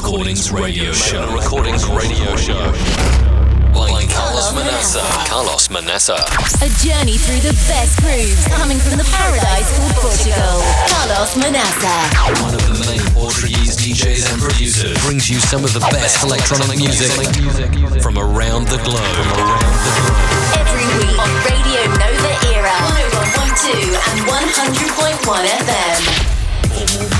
Recordings Radio Show. Magna Recordings Radio Show. By Carlos Manassa. Carlos Manassa. A journey through the best grooves coming from the paradise called Portugal. Carlos Manassa. One of the main Portuguese DJs and producers brings you some of the best electronic music from around the globe. Every week on Radio Nova Era. 101.2 and 100.1 FM.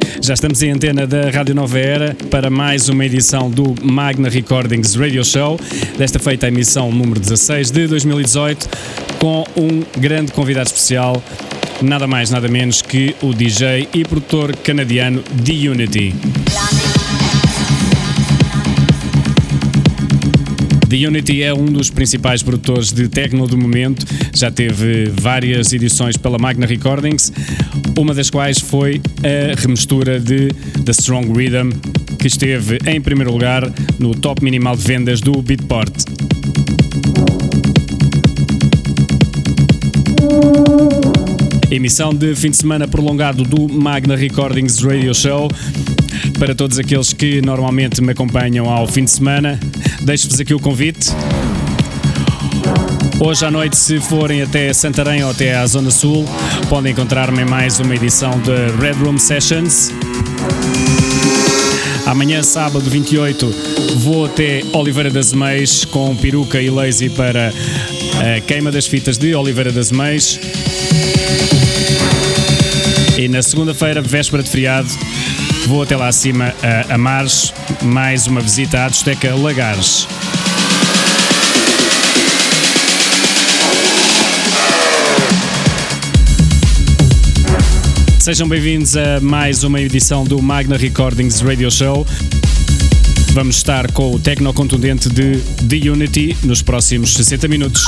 Já estamos em antena da Rádio Nova Era para mais uma edição do Magna Recordings Radio Show, desta feita a emissão número 16 de 2018, com um grande convidado especial, nada mais nada menos que o DJ e produtor canadiano The Unity. The Unity é um dos principais produtores de techno do momento, já teve várias edições pela Magna Recordings, uma das quais foi a remistura de The Strong Rhythm, que esteve em primeiro lugar no top minimal de vendas do Beatport. Emissão de fim de semana prolongado do Magna Recordings Radio Show. Para todos aqueles que normalmente me acompanham ao fim de semana, deixo-vos aqui o convite. Hoje à noite, se forem até Santarém ou até à Zona Sul, podem encontrar-me em mais uma edição de Red Room Sessions. Amanhã, sábado 28, vou até Oliveira das Meias com peruca e lazy para a queima das fitas de Oliveira das Meias. E na segunda-feira, véspera de feriado, vou até lá acima a Amares, mais uma visita à discoteca Lagares. Sejam bem-vindos a mais uma edição do Magna Recordings Radio Show. Vamos estar com o tecno contundente de The Unity nos próximos 60 minutos.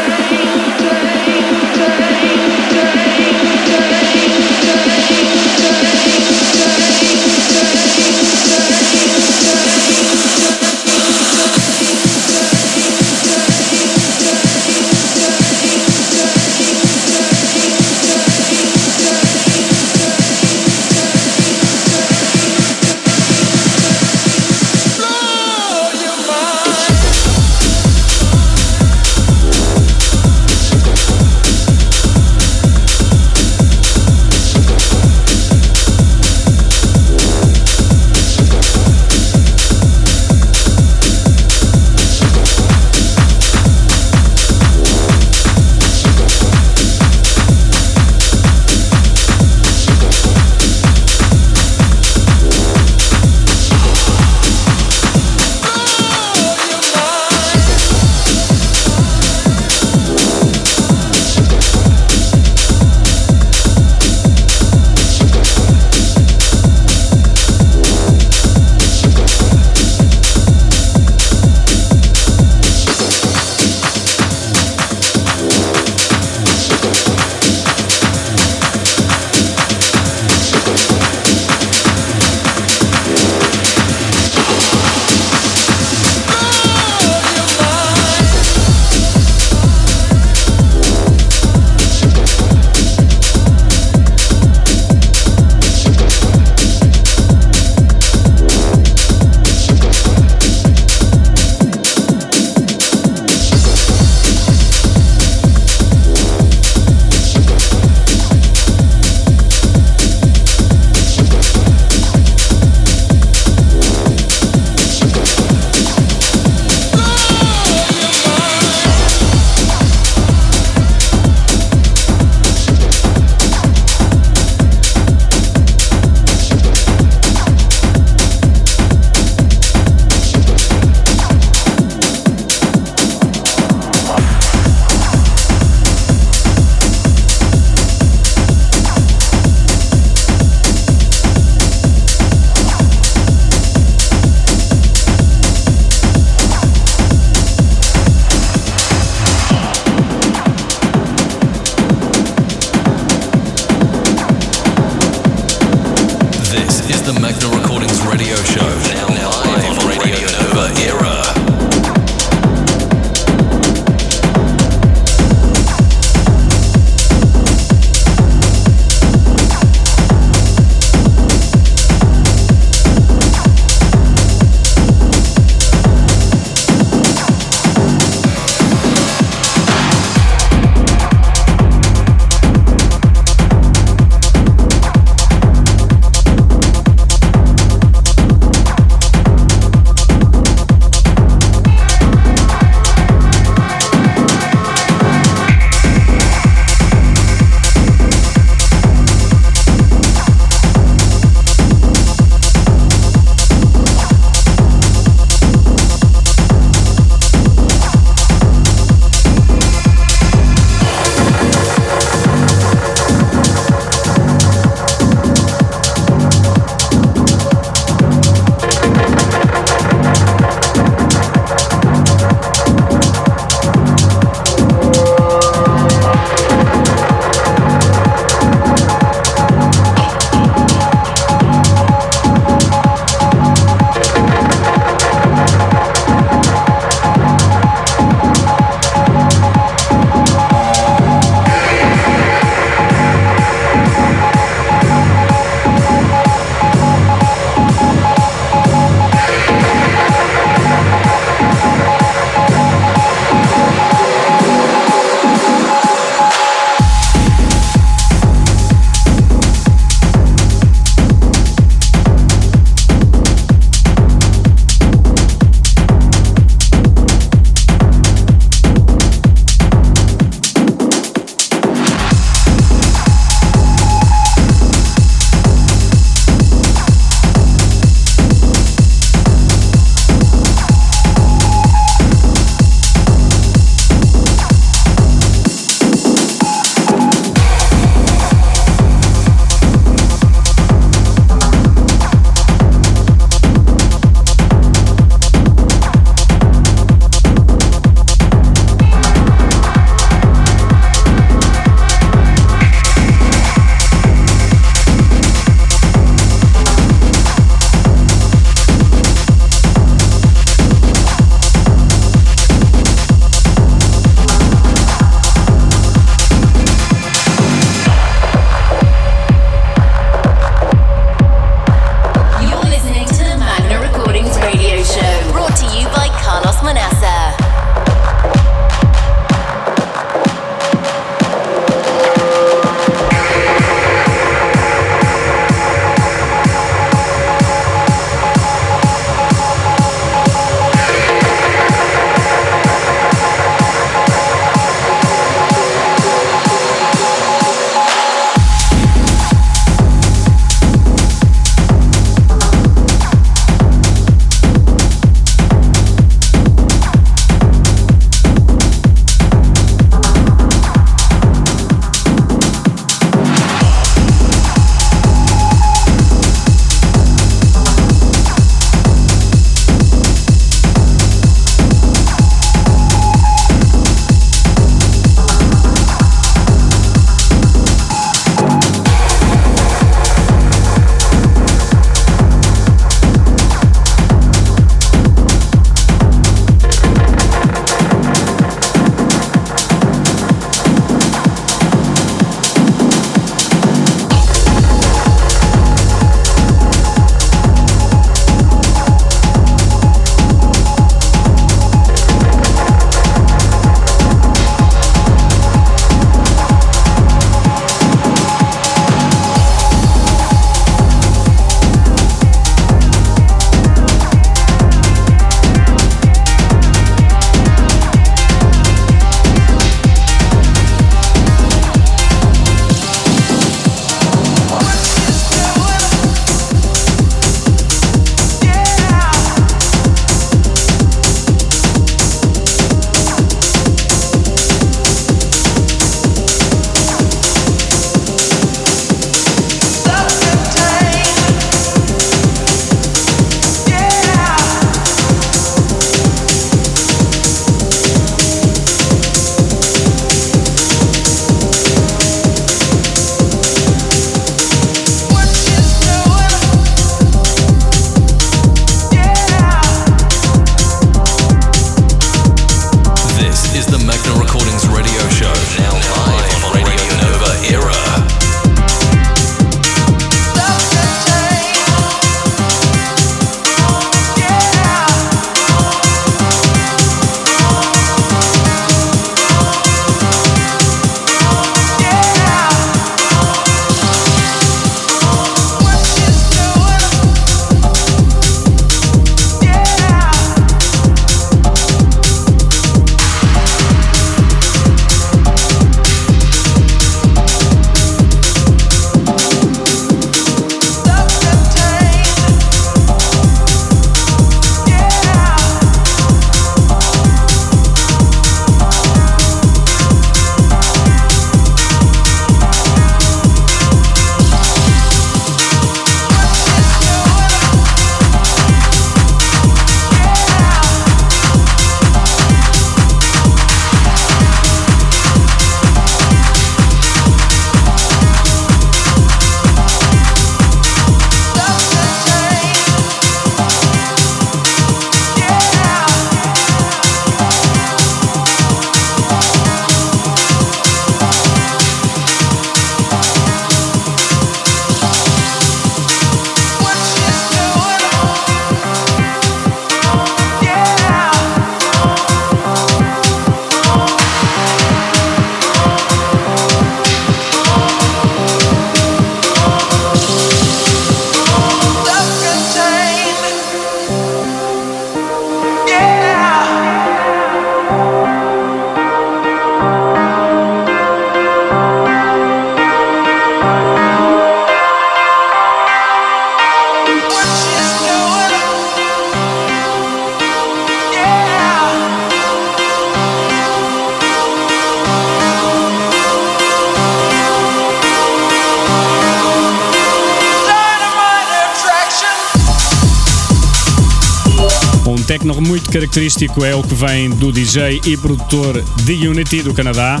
Característico é o que vem do DJ e produtor The Unity do Canadá.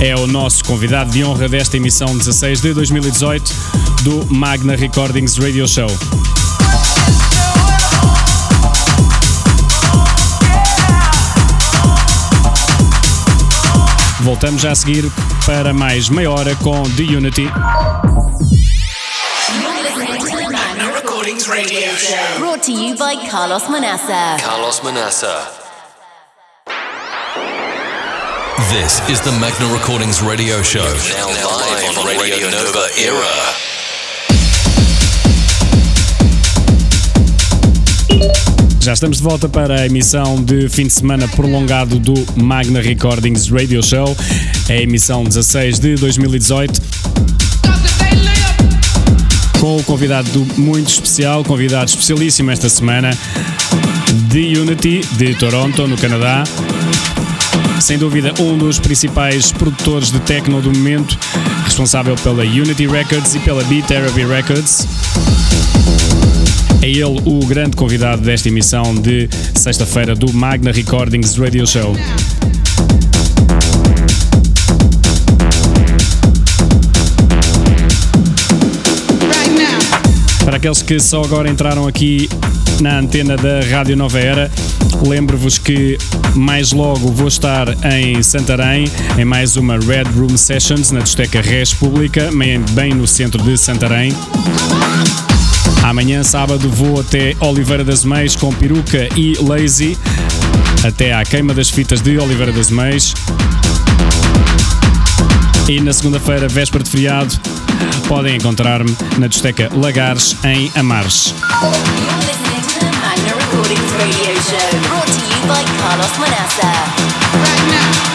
É o nosso convidado de honra desta emissão 16 de 2018 do Magna Recordings Radio Show. Voltamos já a seguir para mais meia hora com The Unity. Radio Show. Brought to you by Carlos Manassa. Carlos Manassa. This is the Magna Recordings Radio Show. Now, live on Radio Nova Era. Já estamos de volta para a emissão de fim de semana prolongado do Magna Recordings Radio Show, é a emissão 16 de 2018 com o convidado muito especial, convidado especialíssimo esta semana, de Unity, de Toronto, no Canadá. Sem dúvida, um dos principais produtores de techno do momento, responsável pela Unity Records e pela Beat Therapy Records. É ele o grande convidado desta emissão de sexta-feira do Magna Recordings Radio Show. Aqueles que só agora entraram aqui na antena da Rádio Nova Era, lembro-vos que mais logo vou estar em Santarém, em mais uma Red Room Sessions na discoteca Res Pública, bem no centro de Santarém. Amanhã, sábado, vou até Oliveira das Meias com Peruca e Lazy, até à queima das fitas de Oliveira das Meias. E na segunda-feira, véspera de feriado, podem encontrar-me na discoteca Lagares, em Amares. Right now.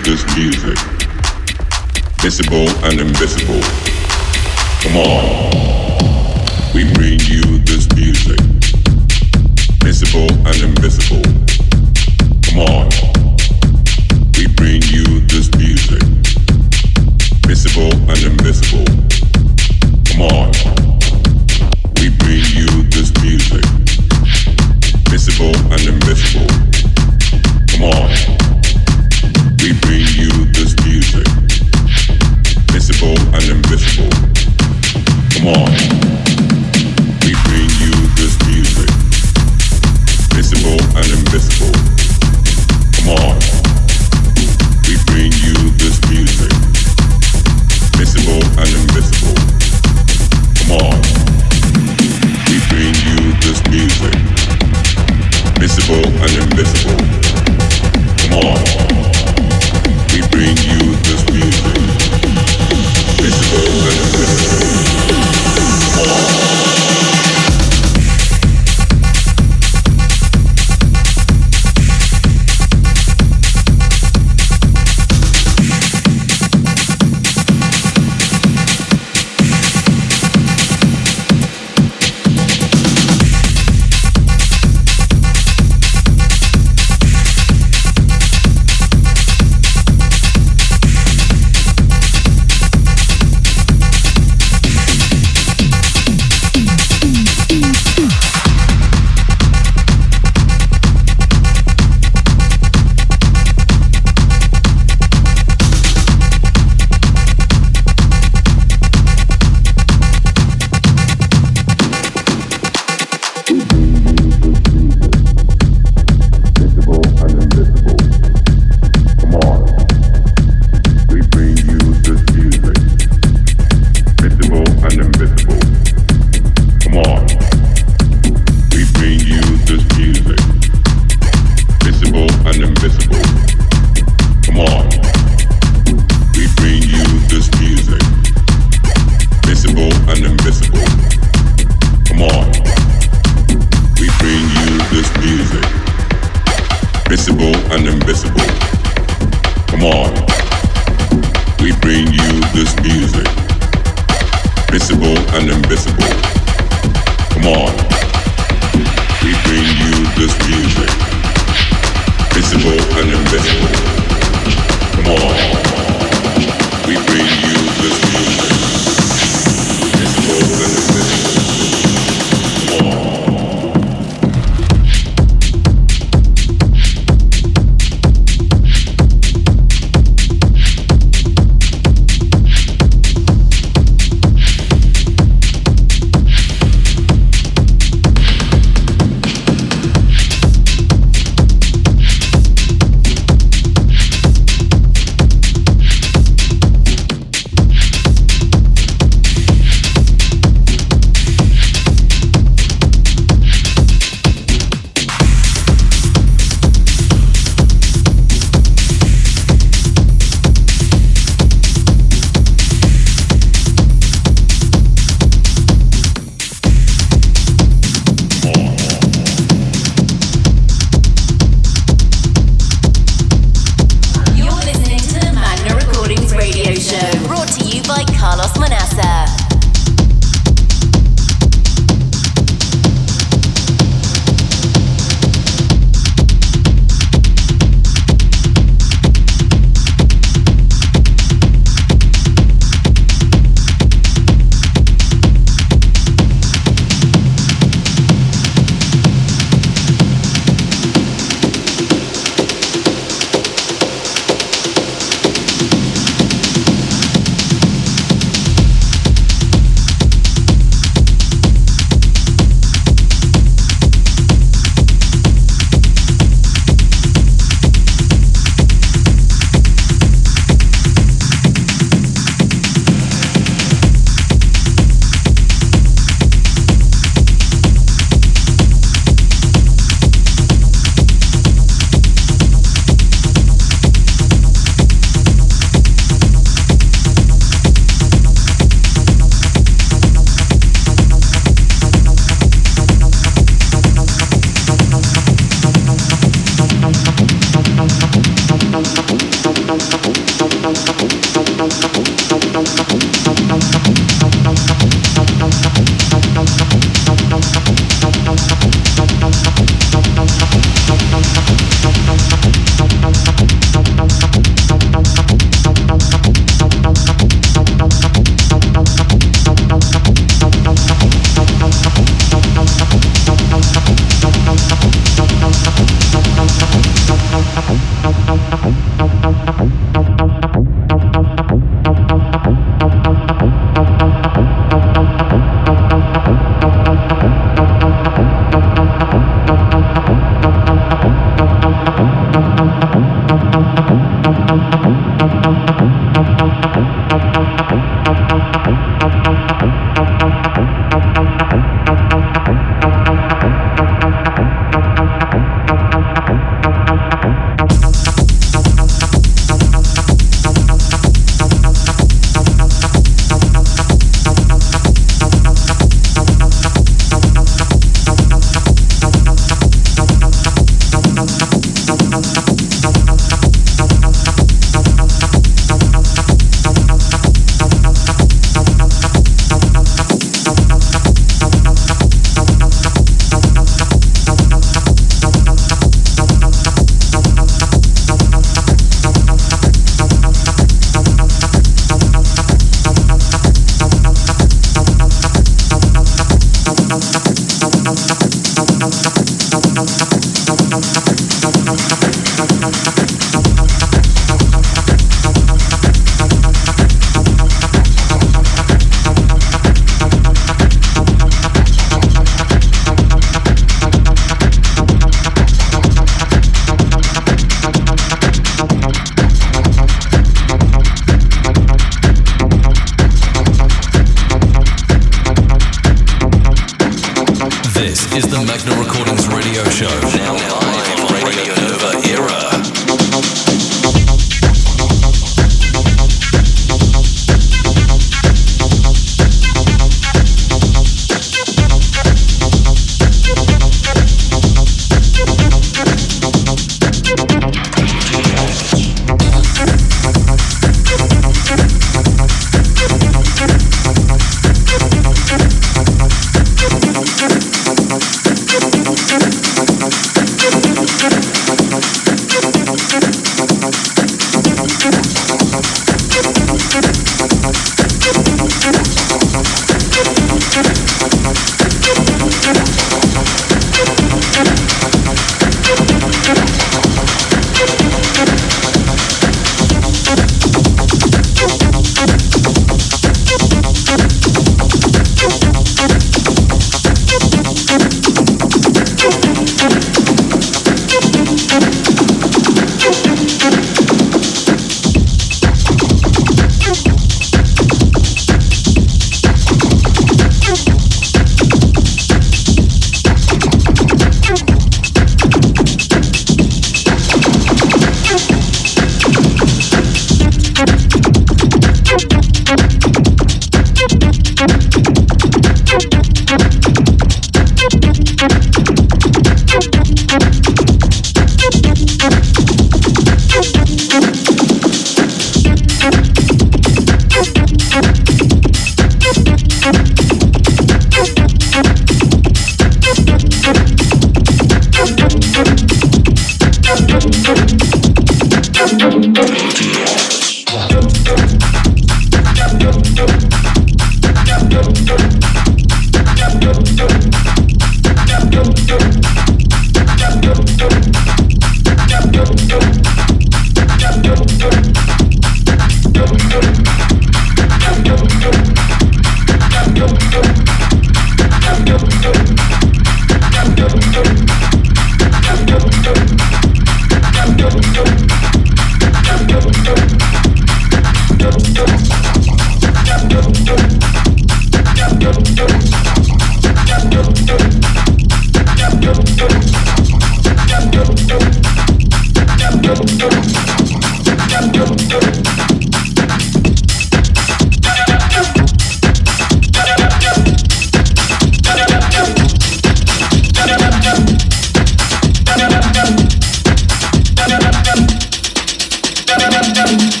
Thank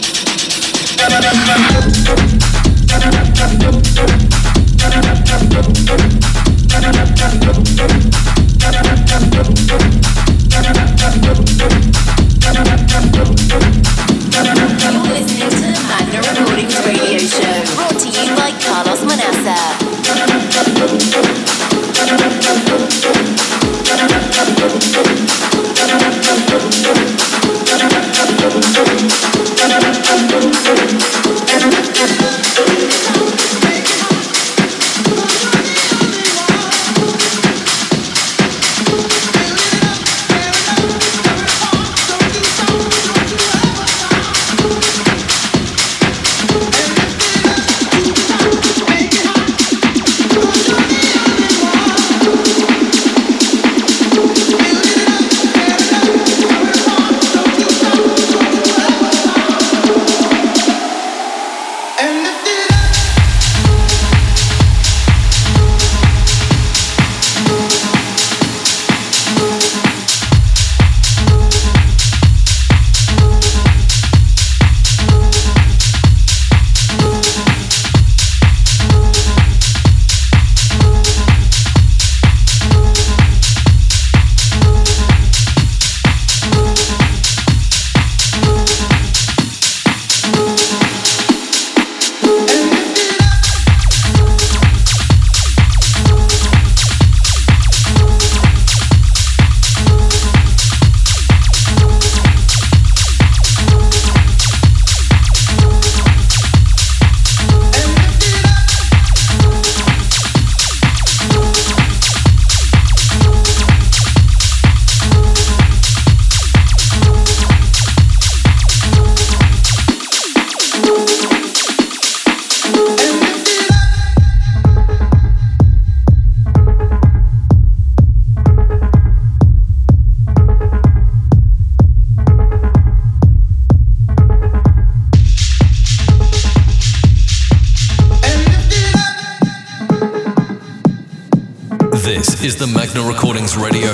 Recordings radio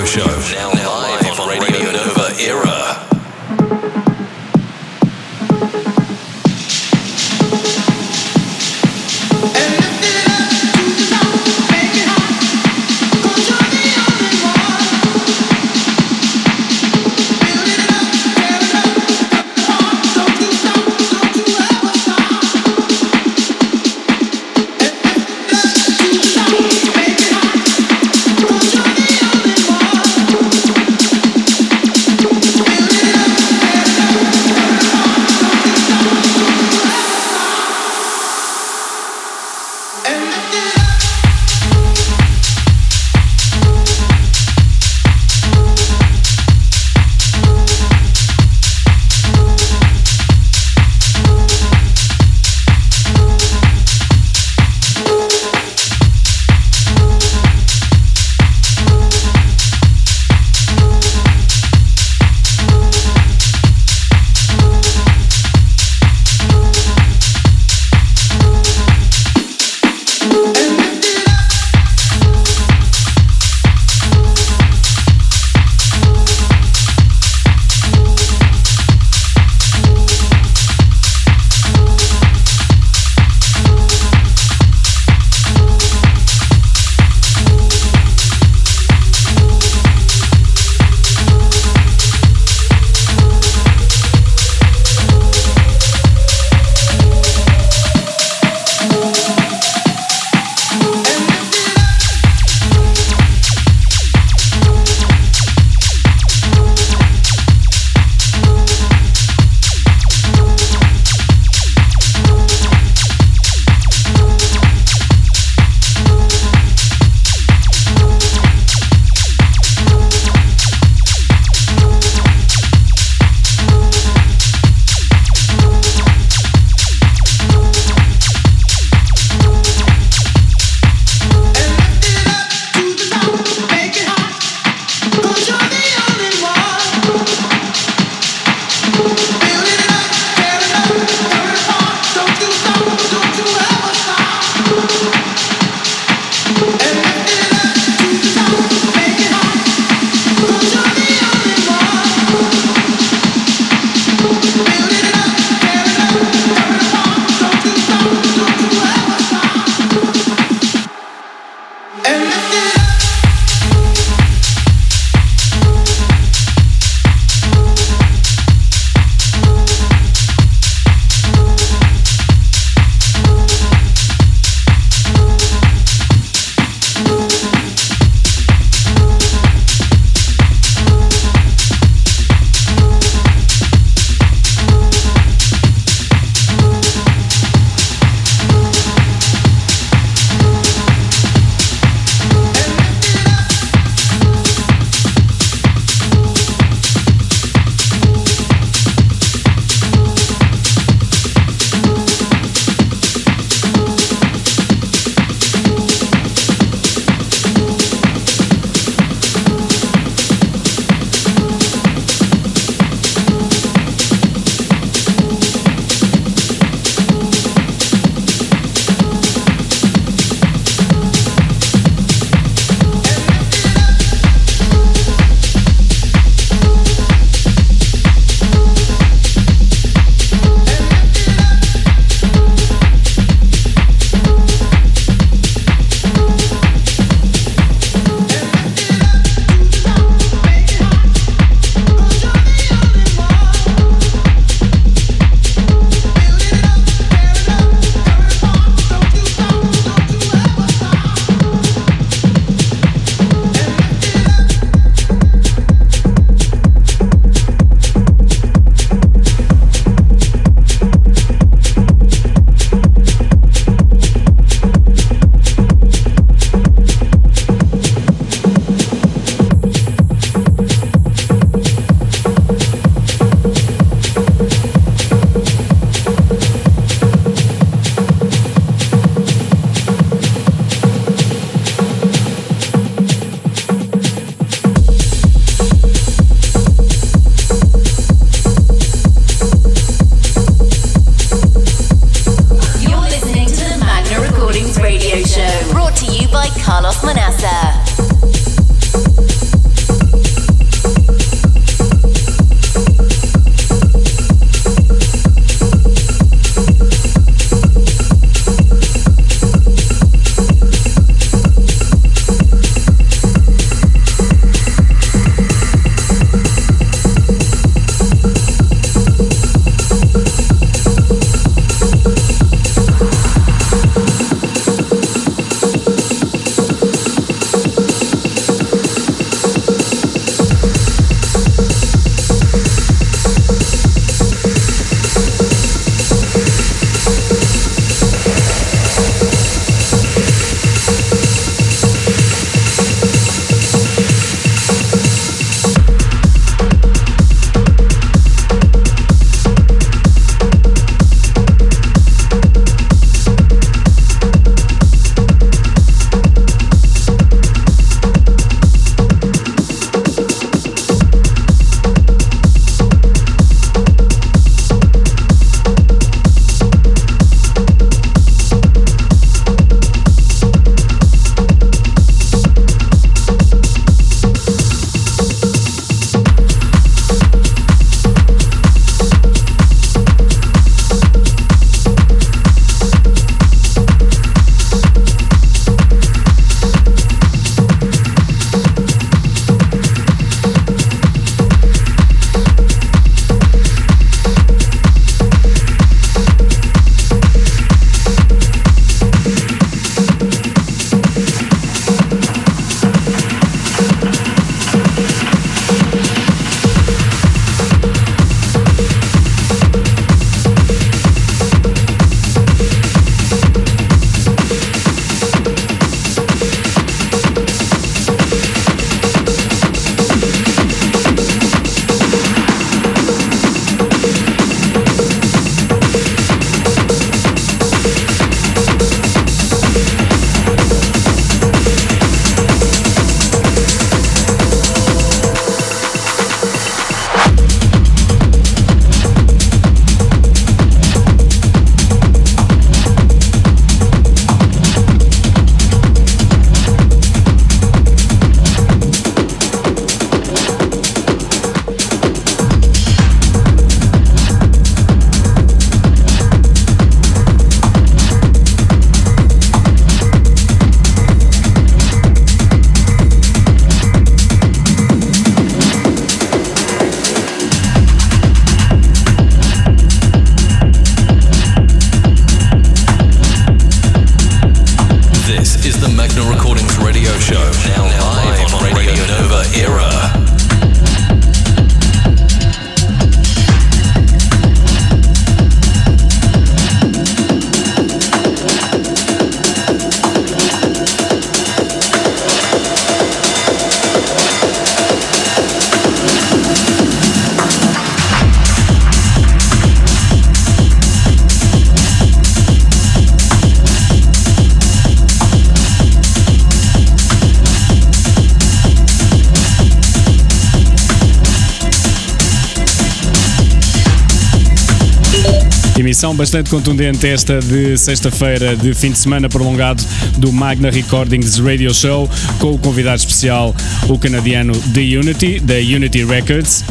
Emissão bastante contundente esta de sexta-feira de fim de semana prolongado do Magna Recordings Radio Show com o convidado especial, o canadiano The Unity, da Unity Records.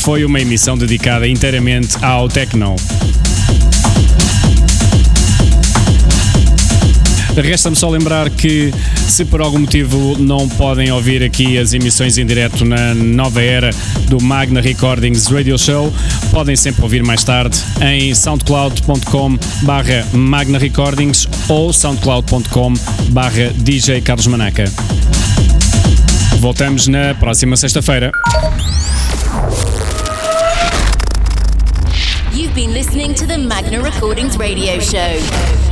Foi uma emissão dedicada inteiramente ao techno. Resta-me só lembrar que, se por algum motivo não podem ouvir aqui as emissões em direto na nova era do Magna Recordings Radio Show, podem sempre ouvir mais tarde em soundcloud.com barra Magna Recordings ou soundcloud.com barra DJ Carlos Manaca. Voltamos na próxima sexta-feira. You've been listening to the Magna Recordings radio show.